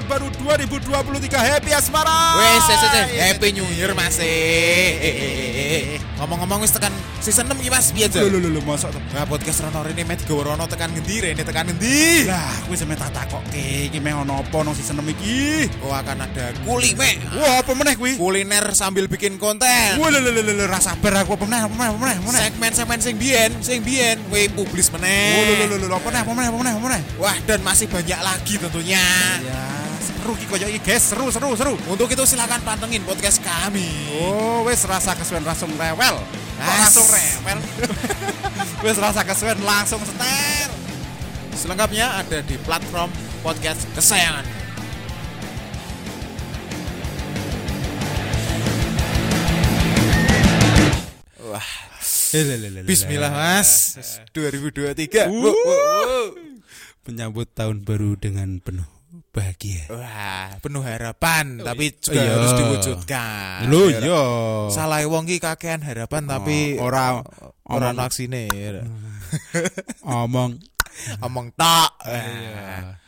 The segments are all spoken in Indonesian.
tahun baru 2023 Happy Asmara Wes, wes, wes, Happy New Year Mas. Eh, eh, eh, eh, eh. Ngomong-ngomong wis tekan season 6 iki Mas, piye Jol? lho lho lho mosok to Nah, podcast Rono Rene Met Gorono tekan ngendi Rene tekan ngendi? Lah kuwi sampe tak takokke iki meh ono apa nang season 6 iki Oh, akan ada kulime. Wah apa meneh kuwi Kuliner sambil bikin konten. Wah lho lho lho lho ra sabar aku apa meneh apa meneh apa meneh meneh Segmen-segmen sing biyen, sing biyen, we publis Wah lho lho meneh. lho apa meneh apa meneh apa meneh meneh Wah, dan masih banyak lagi tentunya. Ya seru iki koyo iki guys seru seru seru Untuk itu silakan pantengin podcast kami. Oh, wes rasa kesuwen langsung rewel. Langsung rewel. wes rasa kesuwen langsung setel. Selengkapnya ada di platform podcast kesayangan. Wah, Bismillah Mas, 2023. Uh. Wuh, wuh, wuh. Menyambut tahun baru dengan penuh bahagia. Wah, penuh harapan, tapi juga Iya. harus diwujudkan. Lho Ya, yo. Salah wong ki kakean harapan tapi Oh, ora ora omong- aksine. ya. Omong Omong tok. Iya.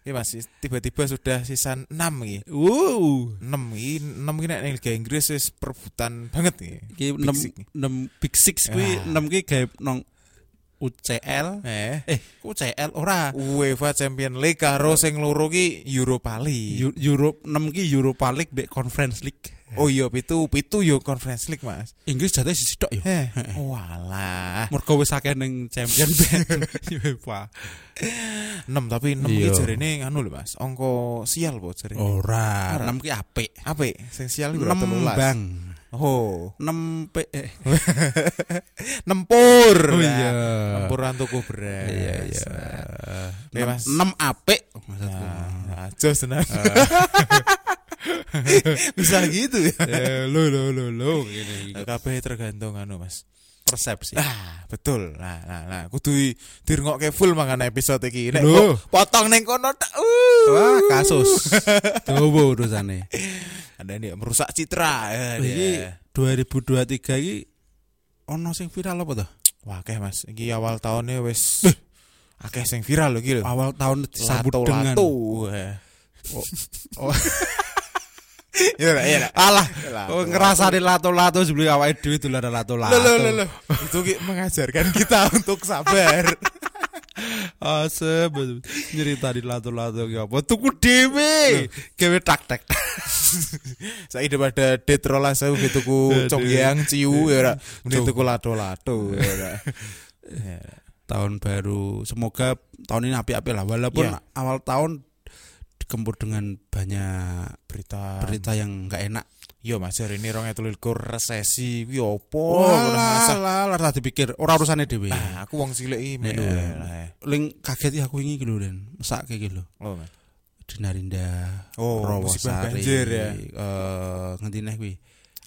Iya Mas, tiba-tiba sudah season 6 iki. Wow. 6 iki 6 iki nek ning Liga Inggris wis perebutan banget iki. Iki Big 6 Six. 6 Big Six kuwi Ah. 6 ki gawe nang UCL. Eh, Eh, UCL ora. UEFA Champion League karo sing loro ki Europa League. Eu- Europe 6 ki Europa League mbek Conference League. Oh iya, pitu pitu yo Conference League, Mas. Inggris jatuh sisi tok yo. Eh, walah. Mergo wis akeh ning Champion UEFA. 6 tapi 6 Iya. iki jarene anu lho, Mas. Angka sial po jarene. Ora, Ora. 6 ki apik. Apik, sing sial 6 bang. Oh, 6 P eh. nempur. Oh Nah, iya. Nempuran tuku beras. Iya iya. Oke, Mas. 6 apik maksudku. Nah, jos tenan. Bisa gitu ya. Lo lo lo lo. Kabeh tergantung anu, Mas. Persepsi. Ah, betul. Nah, nah, nah, kudu di- dirungokke full mangan episode iki. Nek potong ning kono tak. Uh. Wah, kasus. Coba urusane. Ada ini merusak citra. Ya, Iki dia. 2023 iki ono sing viral apa tuh? Wah, akeh Mas. Iki awal tahunnya wis akeh sing viral lho iki lho. Awal tahun disambut dengan lato. Eh. Oh. Ya lah, ya lah. Alah, Lato, oh, ngerasani lato-lato sebelum awake dhewe dolan lato-lato. Loh, loh, loh, loh. Itu mengajarkan kita untuk sabar. Asep nyerita di lato-lato ki apa tuku dhewe gawe tak-tak. Saya daripada det rolas saya gitu ku Aduh. congyang ciu ya ora. Mending tuku lato-lato ya ora. Ya. tahun baru semoga tahun ini api-api lah walaupun Iya. awal tahun dikempur dengan banyak Berita berita yang nggak enak Yo Mas hari ini rong likur resesi kuwi opo? Ora masa. lah lah tadi pikir ora urusane dhewe Ah, aku wong cilik iki melu Iya. ya. ling kaget aku ini gitu Den mesak kayak gitu Oh. Dinarinda Oh, musibah banjir ya. eh ngendi neh kuwi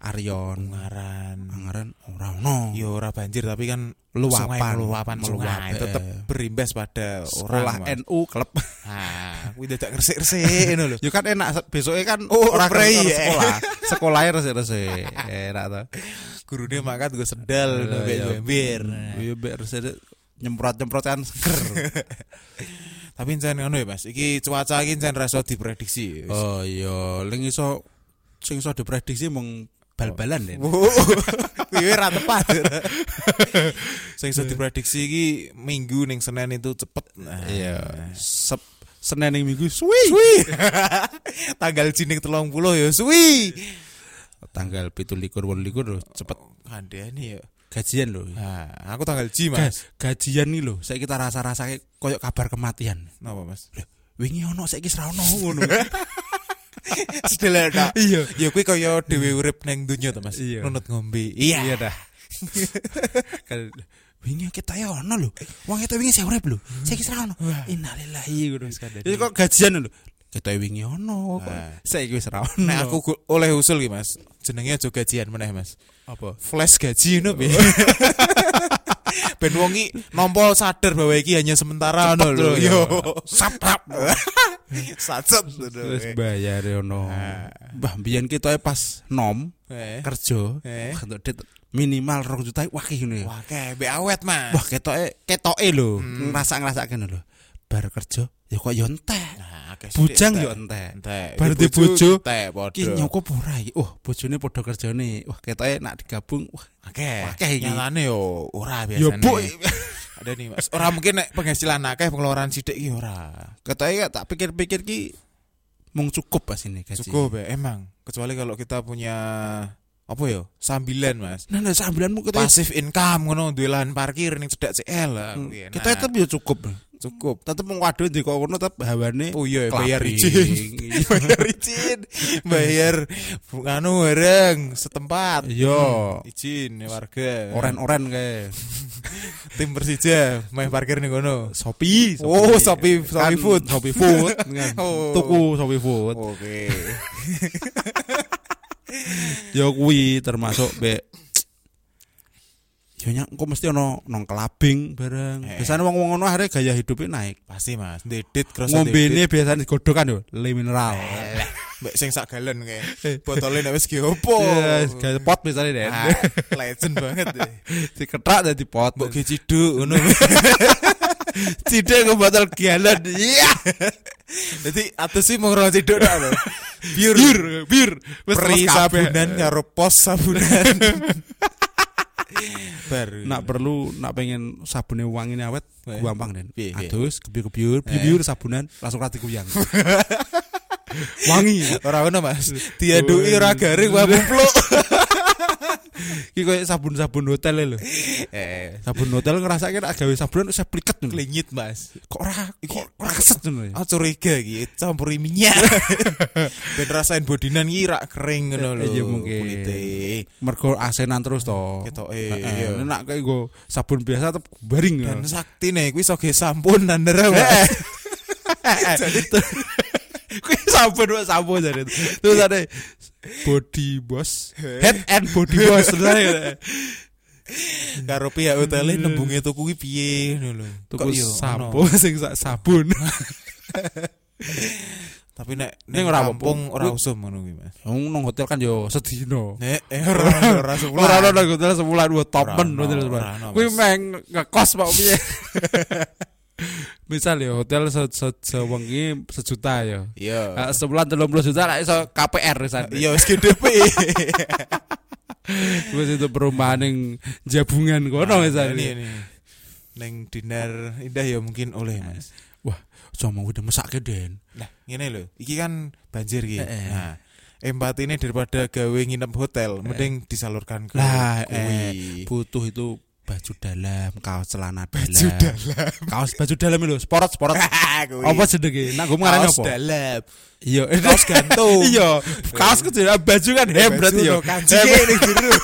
Aryon Ungaran. Angaran ora ono Yo ora banjir tapi kan Luapan. luapan sungai eh. tetap berimbas pada sekolah orang. NU klub Ah, kuwi dadak resik-resik ngono lho. Ya kan enak besoknya kan Oh, ora prei, ke ya. sekolah. Sekolahnya resik-resik. Enak to. Gurune makat gue sendal Iya, mbek iya. bembir. Iya biar resik nyemprot-nyemprot kan seger. Tapi jan ngono ya Mas, iki cuaca iki jan ra iso diprediksi. oh iya, ling iso sing iso diprediksi mung bal-balan Den. Kuwi ra tepat. Sing iso diprediksi iki minggu ning Senin itu cepet. Nah, Iya. Sep Senin ning Minggu suwi. Suwi. Tanggal jining 30 ya suwi. Tanggal 17 28 lho cepet Kandhani ya. gajian lho. Nah, aku tanggal J, Ga- Mas. gajian nih lho, saya kita rasa-rasa koyo kabar kematian. Napa, Mas? Wingi ono saiki ra ono ngono. Tak. Iya. Ya kuwi kaya dhewe urip ning donya to, Mas. Iya. Nunut ngombe. Iya. dah. Kan wingi kita ya ono lho. Wong kita wingi saya urip lho. Saiki ra ono. Innalillahi ngono. Wis kadang. Iki kok gajian lho. Kita wingi ono kok. Saiki wis ra ono. Aku oleh usul ki, Mas. Jenenge aja gajian meneh, Mas. apa? Flash gaji ngono piye? Ben wong iki nampa sadar bahwa iki hanya sementara ngono lho. ya. Yo. Saprap. Sacet Wis bayar ya ono. Mbah biyen kita pas nom Eh. kerja Eh. wah, untuk dit minimal 2 juta ya. Wah, kayak be awet, Mas. Wah ketoke ketoke lho, ngrasa-ngrasake ngono lho. Bar kerja ya kok yo entek. Nah, Bujang sithik, yo entek. Bar di bojo. Ki nyokop ora iki. Wah, bojone padha kerjane. Wah, ketoke nak digabung. Wah, akeh. Akeh iki. Nyatane yo ora yo biasane. bu. Ada nih Mas. Ora mungkin nek penghasilan akeh pengeluaran sithik iki ora. Ketoke tak pikir-pikir ki mung cukup pas ini gaji. Cukup ya emang. Kecuali kalau kita punya apa ya? Sambilan, Mas. Nah, nah sambilanmu ketoke Pasif income ngono duwe lahan parkir ning cedak CL lah. Hmm, kita tetep yo cukup. Cukup. Tetep mung waduh di kono tetep hawane Oh iya bayar izin. bayar izin. Bayar nganu bareng setempat. Iya. Hmm, izin ya warga. Oren-oren kae. tim Persija main parkir ning kono. Shopee. Oh, Shopee- Shopee Kan Food. Shopee Food. kan. Oh. Tuku Shopee Food. Oke. Ya kuwi termasuk be Ya nyak engko mesti ono nong kelabing bareng. Eh. Biasane wong-wong ngono akhirnya gaya hidupnya naik. Pasti Mas, dedit cross Ngombene biasanya digodhokan yo, le mineral. Mbak sing sak galon kayak botolnya nek wis ki opo. Ya, pot misalnya deh. Ah, legend banget deh. Diketak dadi pot. Mbok ki ciduk ngono. Cidek ke botol galon. Iya. Dadi atus sih mau ngerong ciduk tok lho. Biur. Bir, bir. Wis sabunan karo pos sabunan. Baru. Nak perlu nak pengen sabune wangi awet gampang den. Adus kebiur-kebiur, Eh. biur sabunan langsung rati kuyang. wangi. ora ono Mas. Diaduki ora garing wae mumpluk. Iki koyo sabun-sabun hotel lho. Eh, Sabun hotel ngrasake nek gawe sabunan wis pliket ngono. klinyit Mas. Kok ora kok ora keset ngono ya. Oh curiga iki campuri minyak. ben rasain bodinan iki rak kering ngono lho. Iya, mungkin. Mergo asenan terus to. Ketoke, Heeh. iya. Nek kayak nggo sabun biasa tetep baring. Dan ya. sakti nih, kuwi soge sampun nandera Eh, Mas. Jadi kuwi sabun wae sabun jadi. Terus ada body boss, head and body boss terus ada. Karo pihak hotel nembunge tuku ki piye ngono lho. Tuku yo sabun sing sak sabun. Tapi nek Ning ora kampung ora usum ngono kuwi Mas. Wong nang hotel kan yo sedino. Nek eh ora ora sebulan. Ora nang hotel sebulan dua Ora ono, hotel sebulan. Kuwi meng ngekos Pak piye. Misal ya hotel se se sewengi sejuta ya. Iya. Nah, sebulan 30 juta lah iso KPR misalnya. Iya wis GDP. Wis itu perumahan yang jabungan kono misalnya. Ini ini. Neng dinar indah ya mungkin oleh Mas. Wah, cuma udah mesake Den. Nah, ngene lho. Iki kan banjir iki. Eh, eh. Nah, empati ini daripada gawe nginep hotel, mending disalurkan ke Lah, eh, butuh itu baju dalam, kaos celana dalam. Baju dalam. Kaos baju dalam lho, sport sport. Kuwi. apa jenenge? Nak gue ngarani Kaos apa? dalam. Iya, Kaos gantung. iya, kaos kecil, baju kan hem berarti ya. Kancingnya ning jero.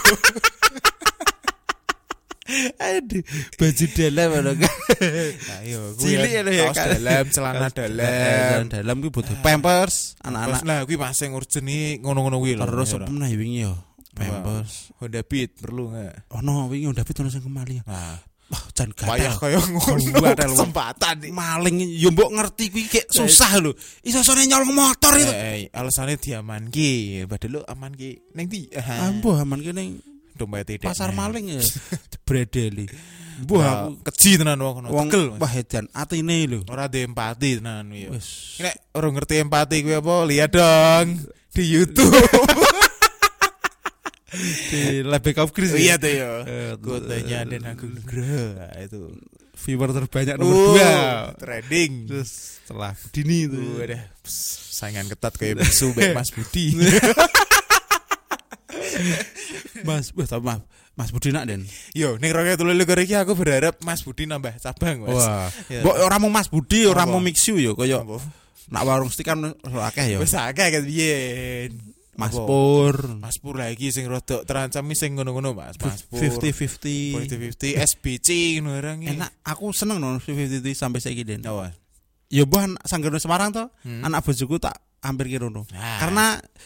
Aduh, baju dalam kan. Nah, iya, kuwi Cilik ya, kaos kan. dalam, celana dalam. dalam kuwi butuh pampers, Anak-anak lah kuwi masih iki ngono-ngono kuwi lho. Terus Ya, apa meneh wingi yo? Pampers. Honda Beat perlu enggak? Oh no, wingi udah pitu sing kemali. Nah, Wah, jan gatel. kaya ngono. Kesempatan. Maling yo mbok ngerti kuwi kayak susah lho. Iso-isone nyolong motor itu. Eh, alasannya diaman ki, padahal lo aman ki. Neng di, Ambo aman kene dompet tidak. pasar maling ya. Bredeli. Mbuh Wah, aku keji tenan wong kono. wong wah edan atine lho. Ora ada empati tenan ya. Wis. Nek ora ngerti empati kuwi apa? Lihat dong di YouTube. Di Lebek of Chris. Iya tuh ya. Eh, Kotanya dan aku Nugroho. Nah, itu. Viewer terbanyak nomor Uh, dua. Trending. Terus setelah Dini itu. Uh, udah saingan ketat kayak Mbak Mas Budi. Mas, wah tapi maaf. Mas Budi nak Den. Yo, ning roke telu likur iki aku berharap Mas Budi nambah cabang, Mas. Wah. Ya. Mbok ora mau Mas Budi, ora Apa? mau Mixiu yo Apa? nak warung stik kan akeh yo. Wis akeh ket biyen. Mas Apa? Pur. Mas Pur lagi sing rodok terancam sing ngono-ngono, Mas. Mas Pur. 50-50. 50-50 SBC ngono orang. Enak, aku seneng no 50-50 sampai saiki Den. Oh, Ya buah sanggono Semarang to, Hmm. anak bojoku tak hampir kira ngono. Nah. Karena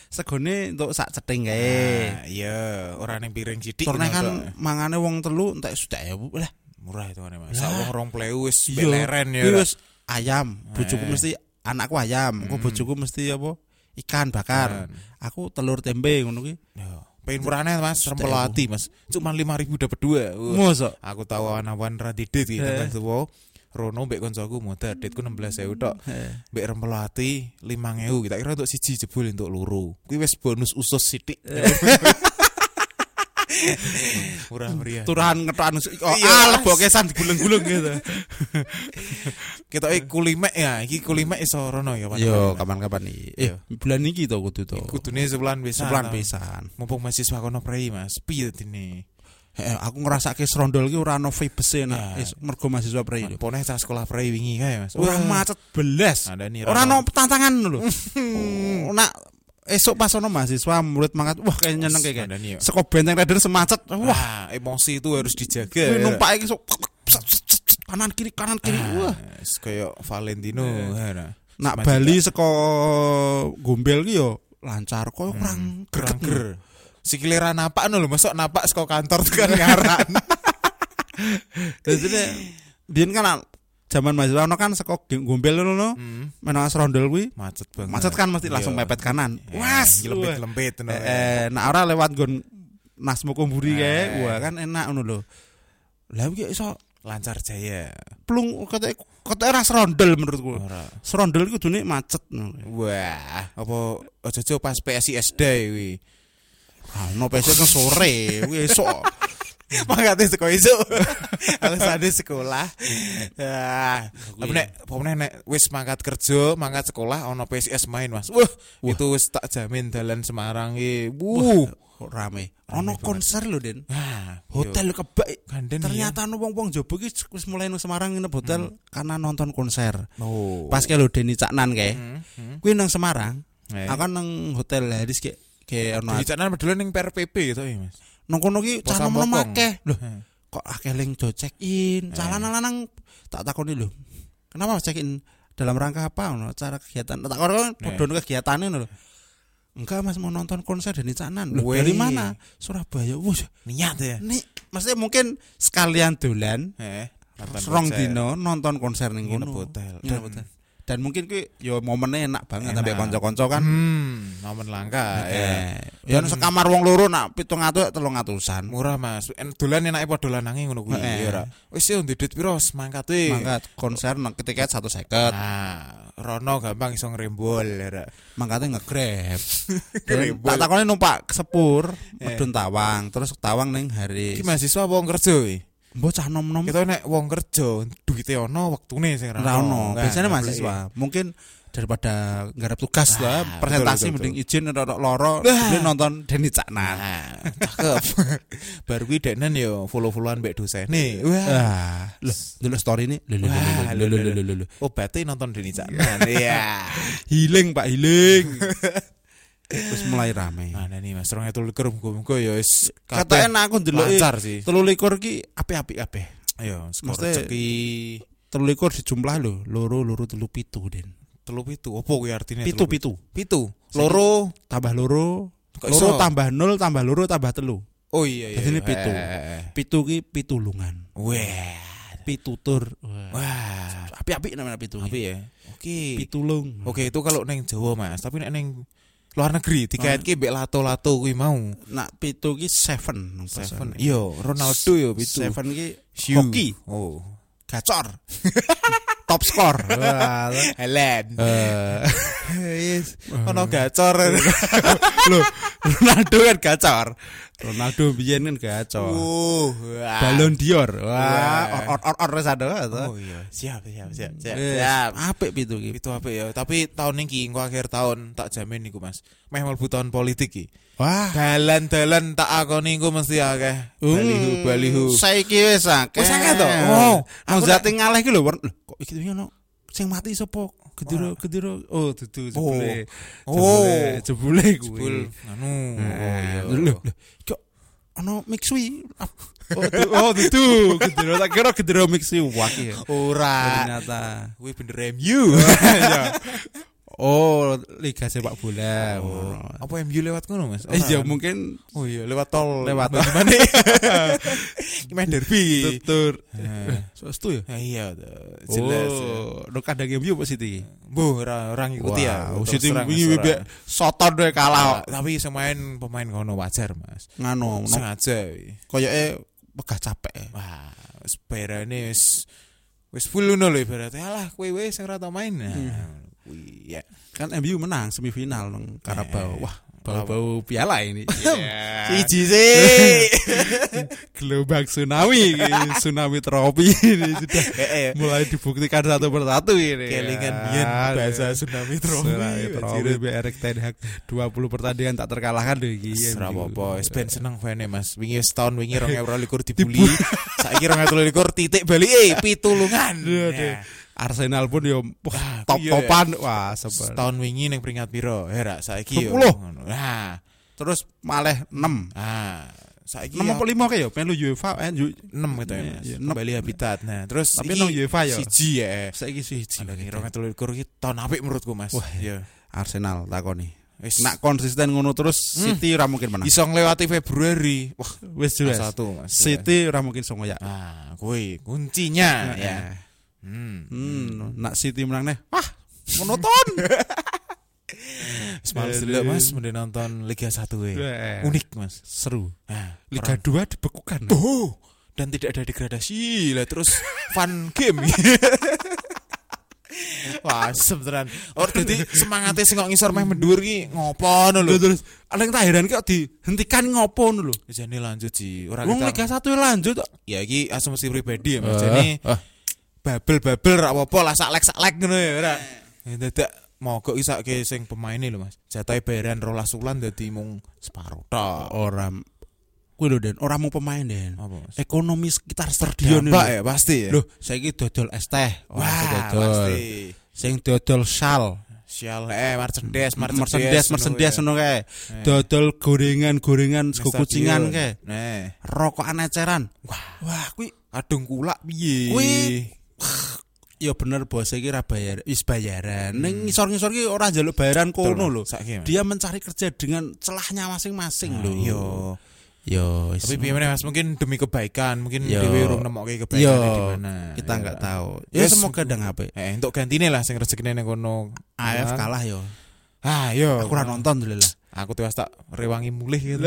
segone untuk sak cething kae. Nah, iya, ora ning piring sithik. Soalnya ngono kan mangane wong telu entek sudah ya lah. murah itu kan Mas. Sak wong rong pleu wis Iya. beleren ya. Wis ayam, bojoku Eh. mesti anakku ayam, kok Hmm. bojoku mesti apa? Ikan bakar. Kan. Aku telur tempe ngono kuwi. Yo, pengen murahnya Mas, Sudah, rempel Bu. hati Mas. Cuma 5000 dapat dua. Mosok. Aku tahu awan-awan ra didit iki Eh. tentang tuwa. Rono mbek koncoku modar ditku 16.000 tok. Eh. Mbek Rempelati 5.000 kita kira untuk siji jebul untuk loro. Kuwi wis bonus usus sithik. Murah meriah. Turahan ngetokan oh, Iya, ah Mas. lebokesan digulung-gulung gitu. Kita iki kulimek ya, iki kulimek iso rono ya Yo kapan-kapan nih. Eh, Iya. bulan iki to kudu to. Kudune sebulan pisan. Sebulan tau. pisan. Mumpung mahasiswa kono prei Mas. Piye dene? Eh, aku ngerasake serondol ki ora ono vibes e Ah. nak is- mergo mahasiswa prei lho. Pone cah sekolah prei wingi kae Mas. Ora Wah, macet belas. Nih Ora ono tantangan lho. Oh, Nak esok pas ono mahasiswa murid mangkat wah kayak nyeneng kayak ya. Seko benteng rider semacet. Wah, Wah, emosi itu harus dijaga. ya. numpak iki sok kanan kiri kanan kiri. Wah. Ah, kayak Valentino. ya, nah. Nak Semacam Bali seko Gombel ki yo lancar kok kurang kurang greget. ger. Sikile ra napak no lho, masuk napak saka kantor tekan ngaran. Dadi biyen kan zaman mahasiswa ono kan seko Gombel ngono Hmm, menang serondol kuwi macet banget. macet kan mesti langsung Iya. mepet kanan. Was, wah. lempit-lempit no. Eh, eh, nah ora lewat gon Nasmo Kumburi kae, Eh. wah kan enak ngono lho. Lah iki iso lancar jaya. plung kate kate ora serondol menurutku. Ora. Serondol iku kudune macet. Wah, apa ojo-ojo pas PSI SD kuwi. Ah, no pesek kan sore, kuwi esuk. Mangkate sekolah iso. Alasane sekolah. Ya, tapi nek pokoknya nek wis mangkat kerja, mangkat sekolah ono PSS main, Mas. Wah, itu wis tak jamin dalan Semarang iki. Wuh. Rame. Ono konser lho, Den. Nah, Hotel kebak. ganden Ternyata ono wong-wong jobo iki wis mulai nang Semarang nginep hotel karena nonton konser. Oh. Pas ke lho Deni Caknan kae. Hmm, hmm. Kuwi nang Semarang. Eh. Aku kan nang hotel Haris kayak kayak ono Di sana padahal ning PRPP gitu ya, Mas. nang kono ki cara Sampokong. akeh. Eh. kok akeh ling do check in. Calana lanang tak takoni lho. Kenapa Mas check in dalam rangka apa ono cara kegiatan? Tak kan padha kegiatane ngono lho. Enggak Mas mau nonton konser Deni Caknan. Loh, dari mana? Surabaya. Wah, Niat ya. nih maksudnya mungkin sekalian dolan Eh. serong dino nonton konser ning kono. hotel. Nginep Dan- hotel. Dan mungkin kuwi yo momennya enak banget sampai kanca-kanca kan. Hmm, momen langka ya. Ya nek sekamar wong loro nak 700 300-an. Murah Mas. En dolan enake padha lanange ngono kuwi Eh. ya ora. Wis yo ndit piro mangkat we. Mangkat konser nang tiket 150. Nah, Rono gampang iso ngrembol ya ora. Mangkatnya nge-grab. Tak takone numpak sepur, Eh. medun Tawang, terus Tawang ning hari. Iki mahasiswa wong kerja iki. Mbok cah nom-nom Kita nek wong kerja, duite ono, wektune sing ra ono. Nah, Biasanya mahasiswa. Mungkin daripada nggarap tugas lah, Ah, presentasi betul, betul, mending izin rada loro, Nah. nonton Deni Caknan. Nah, cakep. Baru kuwi deknen yo follow-followan mbek dosene. Wah. Ah, dulu story ini, lho, lho, lho, lho, lho, lho, lho, lho, lho. Obate nonton Deni Caknan. Iya. Healing Pak healing. Terus mulai rame. Nah, nih Mas, rong etul likur muga-muga ya wis enak aku ndelok lancar sih. telu likur ki apik-apik kabeh. Ayo, skor Maksudnya- rezeki Telu likur dijumlah lho, loro loro telu pitu Den. telu pitu. Opo kuwi artine? Pitu pitu. Pitu. Loro. Tambah loro, loro tambah nol tambah loro tambah telu. Oh iya iya. Jadi ini iya. pitu. Eh, eh, eh. Pitu ki pitulungan. Wah. Pitutur. Wah. Apik-apik namanya pitu. ki. Tapi ya. Oke. Pitulung. Oke, itu kalau neng Jawa, Mas. Tapi neng luar negeri dikaitke mbek lato-lato kuwi mau. Nak pitu ki seven. Seven. Iya, Ronaldo yo pitu. Seven ki hoki, Oh. gacor. Top score. Wah. Helen. Eh, Yes. Ono gacor. Loh, Ronaldo kan gacor. Ronaldo biyen kan gacor. Uh. Balon Dior. Wah. Or or or wis ada Oh iya, siap siap siap siap. Eh, siap. Apik pitu ki. Itu apa ya? Tapi tahun ini engko akhir tahun tak jamin niku Mas. Meh mlebu tahun politik iki. Wah. Dalan-dalan tak akoni engko mesti akeh. Balihu balihu. Saiki wis akeh. Wis akeh to? Oh, aku aku jate ngalih ki lho. Kok iki ngono? Sing mati sapa? Gediro gediro. Oh, dudu jebule. Oh. Jebule, kuwi. Anu. Oh Eh, iya. Loh, kok ono mixwi? Oh, du- oh, dudu. Gediro tak kira gediro mixwi wah ki. Ora. Ternyata. Kuwi bener MU. Iya. Oh, liga sepak bola. Oh, ngono. Apa MU lewat ngono Mas? Eh, ya mungkin Oh iya, lewat tol. Lewat tol. Gimana? Meh derby. tutur. Eh, Sestu ya? ya iya, jelas. ya. Oh, lo kadang MU apa Siti? Bu, ora ora ngikuti ya. Terang, wingi bebek soton deh Ah, kalah. tapi sing main pemain kono wajar, Mas. Ngano, no, Sengaja. koyoke pegah capek. Wah, wis berane wis wis full ngono lho ibaratnya alah kowe wis ora tau main nah kuwi ya Kan MU menang semifinal nang Karabau. Eh. Wah, bau-bau piala ini. siji sih Gelombang tsunami, tsunami tropi ini sudah eh mulai dibuktikan satu persatu ini. kelingan Ya. biyen bahasa tsunami trofi Tsunami tropi Erik Ten Hag 20 pertandingan tak terkalahkan deh iki. Wis ben seneng fane Mas. Wingi setahun wingi 2022 dibully. Saiki 2022 titik bali eh pitulungan. Arsenal pun yo wah, Ah, top-topan. Wah, sebar. Setahun wingi ning peringkat piro? Hera saiki yo. 10. ngono. Nah, Terus maleh 6. ah saiki 6 apa 5 kayak yo melu UEFA eh Ju- 6 gitu ya Iya, Mas. iya, enam. Kembali habitat. Nah, terus Tapi nang UEFA ya? Siji ya. saiki siji. Kira 2022 iki tahun apik menurutku Mas. Wah, ya. Arsenal takoni. Wis Nak konsisten ngono terus Hmm. City ora mungkin menang. iso nglewati Februari. Wah, Wis jelas. satu Mas. City ora mungkin songo ya. Ah, kuwi kuncinya ya. Ya. Hmm. Hmm, nak City menang nih. Wah, monoton. Males dulu Mas mending nonton Liga 1 we. Eh, Unik Mas. seru. Nah, Liga 2 dibekukan. Oh, dan tidak ada degradasi lah terus fun game. Wah, sebeneran. Oh, jadi semangatnya sing ngisor meh mendur ki ngopo lho. Lho, terus ada yang tak heran kok dihentikan ngopo lho. Jane lanjut sih. Ora Wong. Liga 1 lanjut. Ya iki asumsi pribadi ya Mas. Jane babel-babel ra apa-apa lah saklek-saklek ngono ya ora. Ya, Dadak mogok iki sakke sing pemaine lho Mas. Jatahe bayaran 12 wulan dadi mung separo tok. Ora kuwi lho Den, ora mau pemain Den. Apa? Ekonomi sekitar stadion lho. ya pasti ya. Lho, saiki dodol es teh. Wah, dodol. pasti. Sing dodol shal. Sial eh Mercedes, Mercedes, Mercedes, Mercedes ngono kae. Eh. Dodol gorengan-gorengan sego kucingan kae. Nah, Rokokan eceran. wah, Wah, kuwi adung kulak piye? Kuwi- ya bener bos iki ra bayar, wis bayaran. Ning ngisor-ngisor ki ora njaluk bayaran kono lho. Dia mencari kerja dengan celahnya masing-masing lho. Yo. Yo, wis. Tapi meneh Mas, mungkin demi kebaikan, mungkin Yo. dhewe urung nemokke Yo, kebaikan di mana. kita nggak ora. tahu. Ya Yes. semoga ndang HP. Eh, untuk gantine lah sing rezekine ning kono. AF kalah yo. Ah, yo. Aku ora nonton dulu lah. Aku tuh tak rewangi mulih gitu.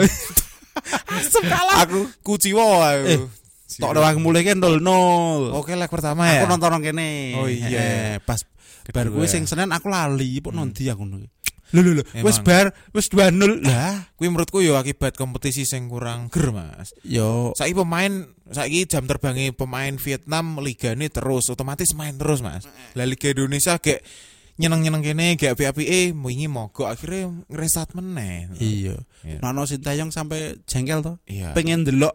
Sekalah. Aku kuciwo Eh, aku. Tok rewang mulih kan 0-0. Oke leg pertama ya. Aku nonton nang kene. Oh, iya. Eh, pas bar Kedua. kuwi sing Senin aku lali, pun nanti aku ngono. Lho lho lho, wis Emang. bar, wis 2-0 lah. Kuwi menurutku yo akibat kompetisi sing kurang ger, Mas. Yo, Saiki pemain saiki jam terbangnya pemain Vietnam liga ini terus otomatis main terus mas. Lah liga Indonesia gak nyeneng nyeneng kene gak api api eh wingi mogok akhirnya ngeresat meneh. iya. Iya. Nono Sintayong sampai jengkel to. Iya. Pengen delok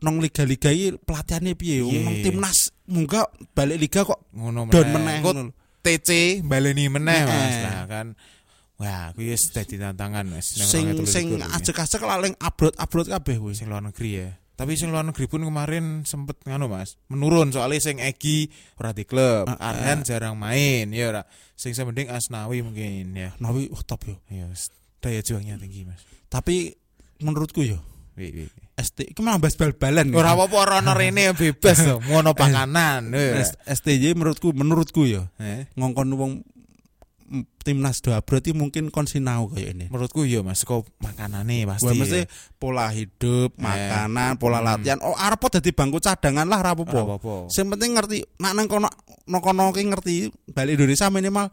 nong liga-liga iki pelatihannya piye? Iya. Wong timnas munggah balik liga kok ngono don meneh Kok ngono. TC baleni meneh mas. Lah kan. Wah, kuwi wis dadi tantangan. Nang Sing 2023 sing ajek-ajek laling upload-upload kabeh kuwi. sing luar negeri ya. Tapi sing luar negeri pun kemarin sempet nganu mas menurun soalnya sing Egi ora di klub, Ah, Arhan jarang main ya ora. Sing mending Asnawi mungkin ya. Nawi oh, top yo. Ya daya juangnya tinggi mas. Tapi menurutku yo wi. ST iki malah bahas bal-balan. Ora apa-apa ora ono rene bebas to, ngono STJ menurutku menurutku yo Eh, ngongkon wong timnas do berarti mungkin kon sinau kayak ini. Menurutku yo Mas kok makanane pasti. Wah, mesti ya. pola hidup, Eh. makanan, pola Hmm. latihan. Oh, arep dadi bangku cadangan lah ra Ora apa-apa. apa-apa. Sing penting ngerti nak nang kono kono ngerti balik Indonesia minimal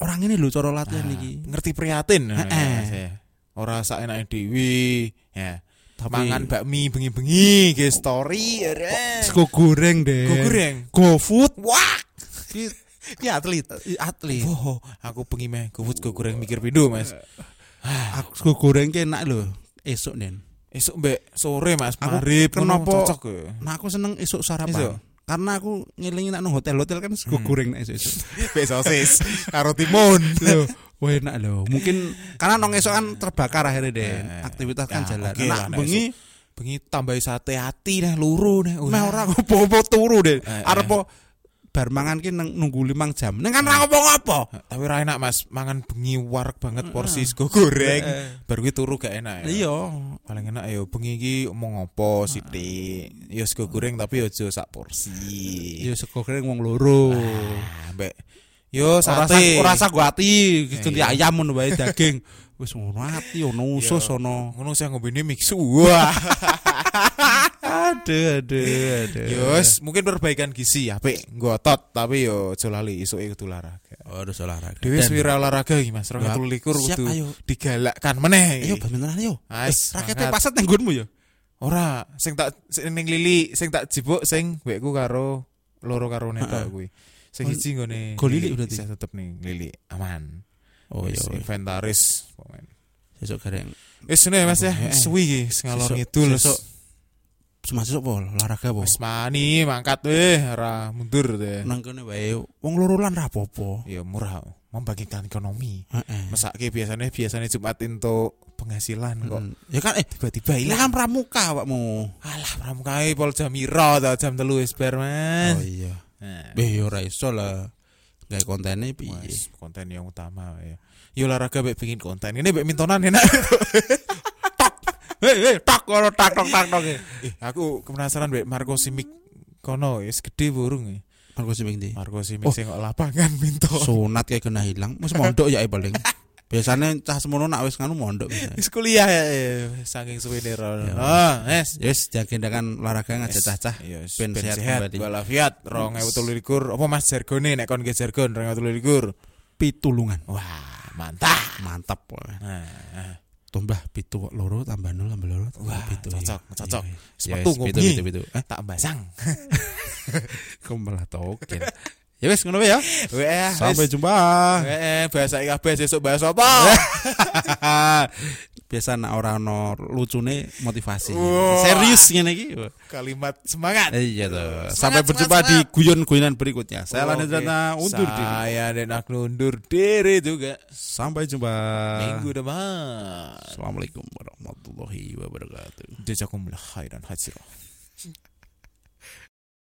orang ini lho cara latihan Nah, ngerti prihatin. Eh, ya, eh. Ora saenake dhewe ya. Tapi Mangan bakmi bengi-bengi ge story ya. Sego goreng deh. Go goreng. GoFood Wah, ki atlet. atlet. Wow, aku pengen meh gowut go goreng mikir pindho, Mas. Aku sego goreng ki enak lho. Esuk nen. Esuk mbek sore Mas, Aku marip kenapa- cocok ya. Nah aku seneng esuk sarapan. Esuk? Karena aku ngelingi nak nang hotel-hotel kan sego Hmm. goreng nek esuk-esuk. Mbek sosis karo timun. Wah enak loh. Mungkin karena nong esok kan terbakar akhirnya deh. Eh, Aktivitas kan ya, jalan. oke Nah, bengi bengi tambahi sate hati nih luru nih. meh ora ngopo-ngopo turu deh. Eh, Arep po bar mangan ki neng- nunggu limang jam. Ning kan ora ngopo-ngopo. Tapi ra enak Mas, mangan bengi warek banget porsi sego goreng. Eh. Baru kuwi turu gak enak ya. Iya. Paling enak ya bengi iki omong ngopo sithik. Ya sego goreng tapi aja sak porsi. Ya sego goreng wong loro. Ah, mbek yo sate. sa- ora sago ati, ganti Iya. ayam ngono wae daging. Wis ngono ati ono usus ono. ngono sing ngombene mixu. Wah. aduh aduh aduh Yos, mungkin perbaikan gizi ya, apik ngotot tapi yo aja lali isuke kudu olahraga. oh harus olahraga Dewi swira olahraga iki Mas, Ya, 2021 siap, kudu ayo. digalakkan meneh. ayo iki. badmintonan ayo Ais, eh, raketnya semangat. paset nang nggonmu ya Ora, sing tak sing ning lili, sing tak jibuk sing wekku karo loro karo netok Heeh. kuwi. Sing siji nggone go lili berarti? Bisa tetep ning lili aman. oh iya iya. inventaris pokoknya. sesuk gareng Wis ngene ya, Mas ya, suwi iki ngalor ngidul. sesuk. Semasuk apa olahraga Wis mani mangkat weh ora mundur deh. nang kene wae wong loro lan ra apa-apa Ya murah, membagikan ekonomi. heeh Mesake biasanya biasanya Jumat untuk penghasilan kok. Mm. ya kan eh Tiba-tiba ini ilang. kan pramuka awakmu Alah, pramukae pol jam iro ta jam 3 wis bar, Mas. oh iya Nah, eh ya ora iso lah gawe kontene piye konten yang utama ya. Ya olahraga baik bikin konten. Ini baik mintonan enak. hei hei tak ora tak tak tak tak eh, aku penasaran baik Marco Simic kono wis gede burung ya. aku sing ndi Marco Simic Oh. sing lapangan minto. sunat kayak kena hilang mesti mondok ya eh, paling biasanya cah semono nak wis nganu mondok Wis kuliah ya, ya. saking suwe nero. Ya. Ah, es. yes diagendakan olahraga ngajak cah-cah Iya, ben sehat kembali. walafiat, rong ewu telu likur. Apa mas jargone nek kon ge jargon rong ewu telu likur. pitulungan Wah, mantap. mantap. Nah, nah. Tombah pitu loro tambah nol tambah loro tambah Wah, pitu. cocok, Iya, cocok. iya. Wis Ya, wis, pitu ngopi. pitu pitu. Eh, tak basang. kok malah token. ya wes ngono ya. Weh, Sampai jumpa. Eh, bahasa kabeh sesuk bahas apa? Biasa nak ora ono lucune motivasi. Wah. Serius ngene iki. Kalimat semangat. Iya. Semangat, Sampai semangat, berjumpa di semangat. guyon-guyonan berikutnya. Saya Oke. Lani Zana undur diri. Saya Denak undur diri juga. Sampai jumpa. Minggu depan. Assalamualaikum warahmatullahi wabarakatuh. Jazakumullah khairan hajrah.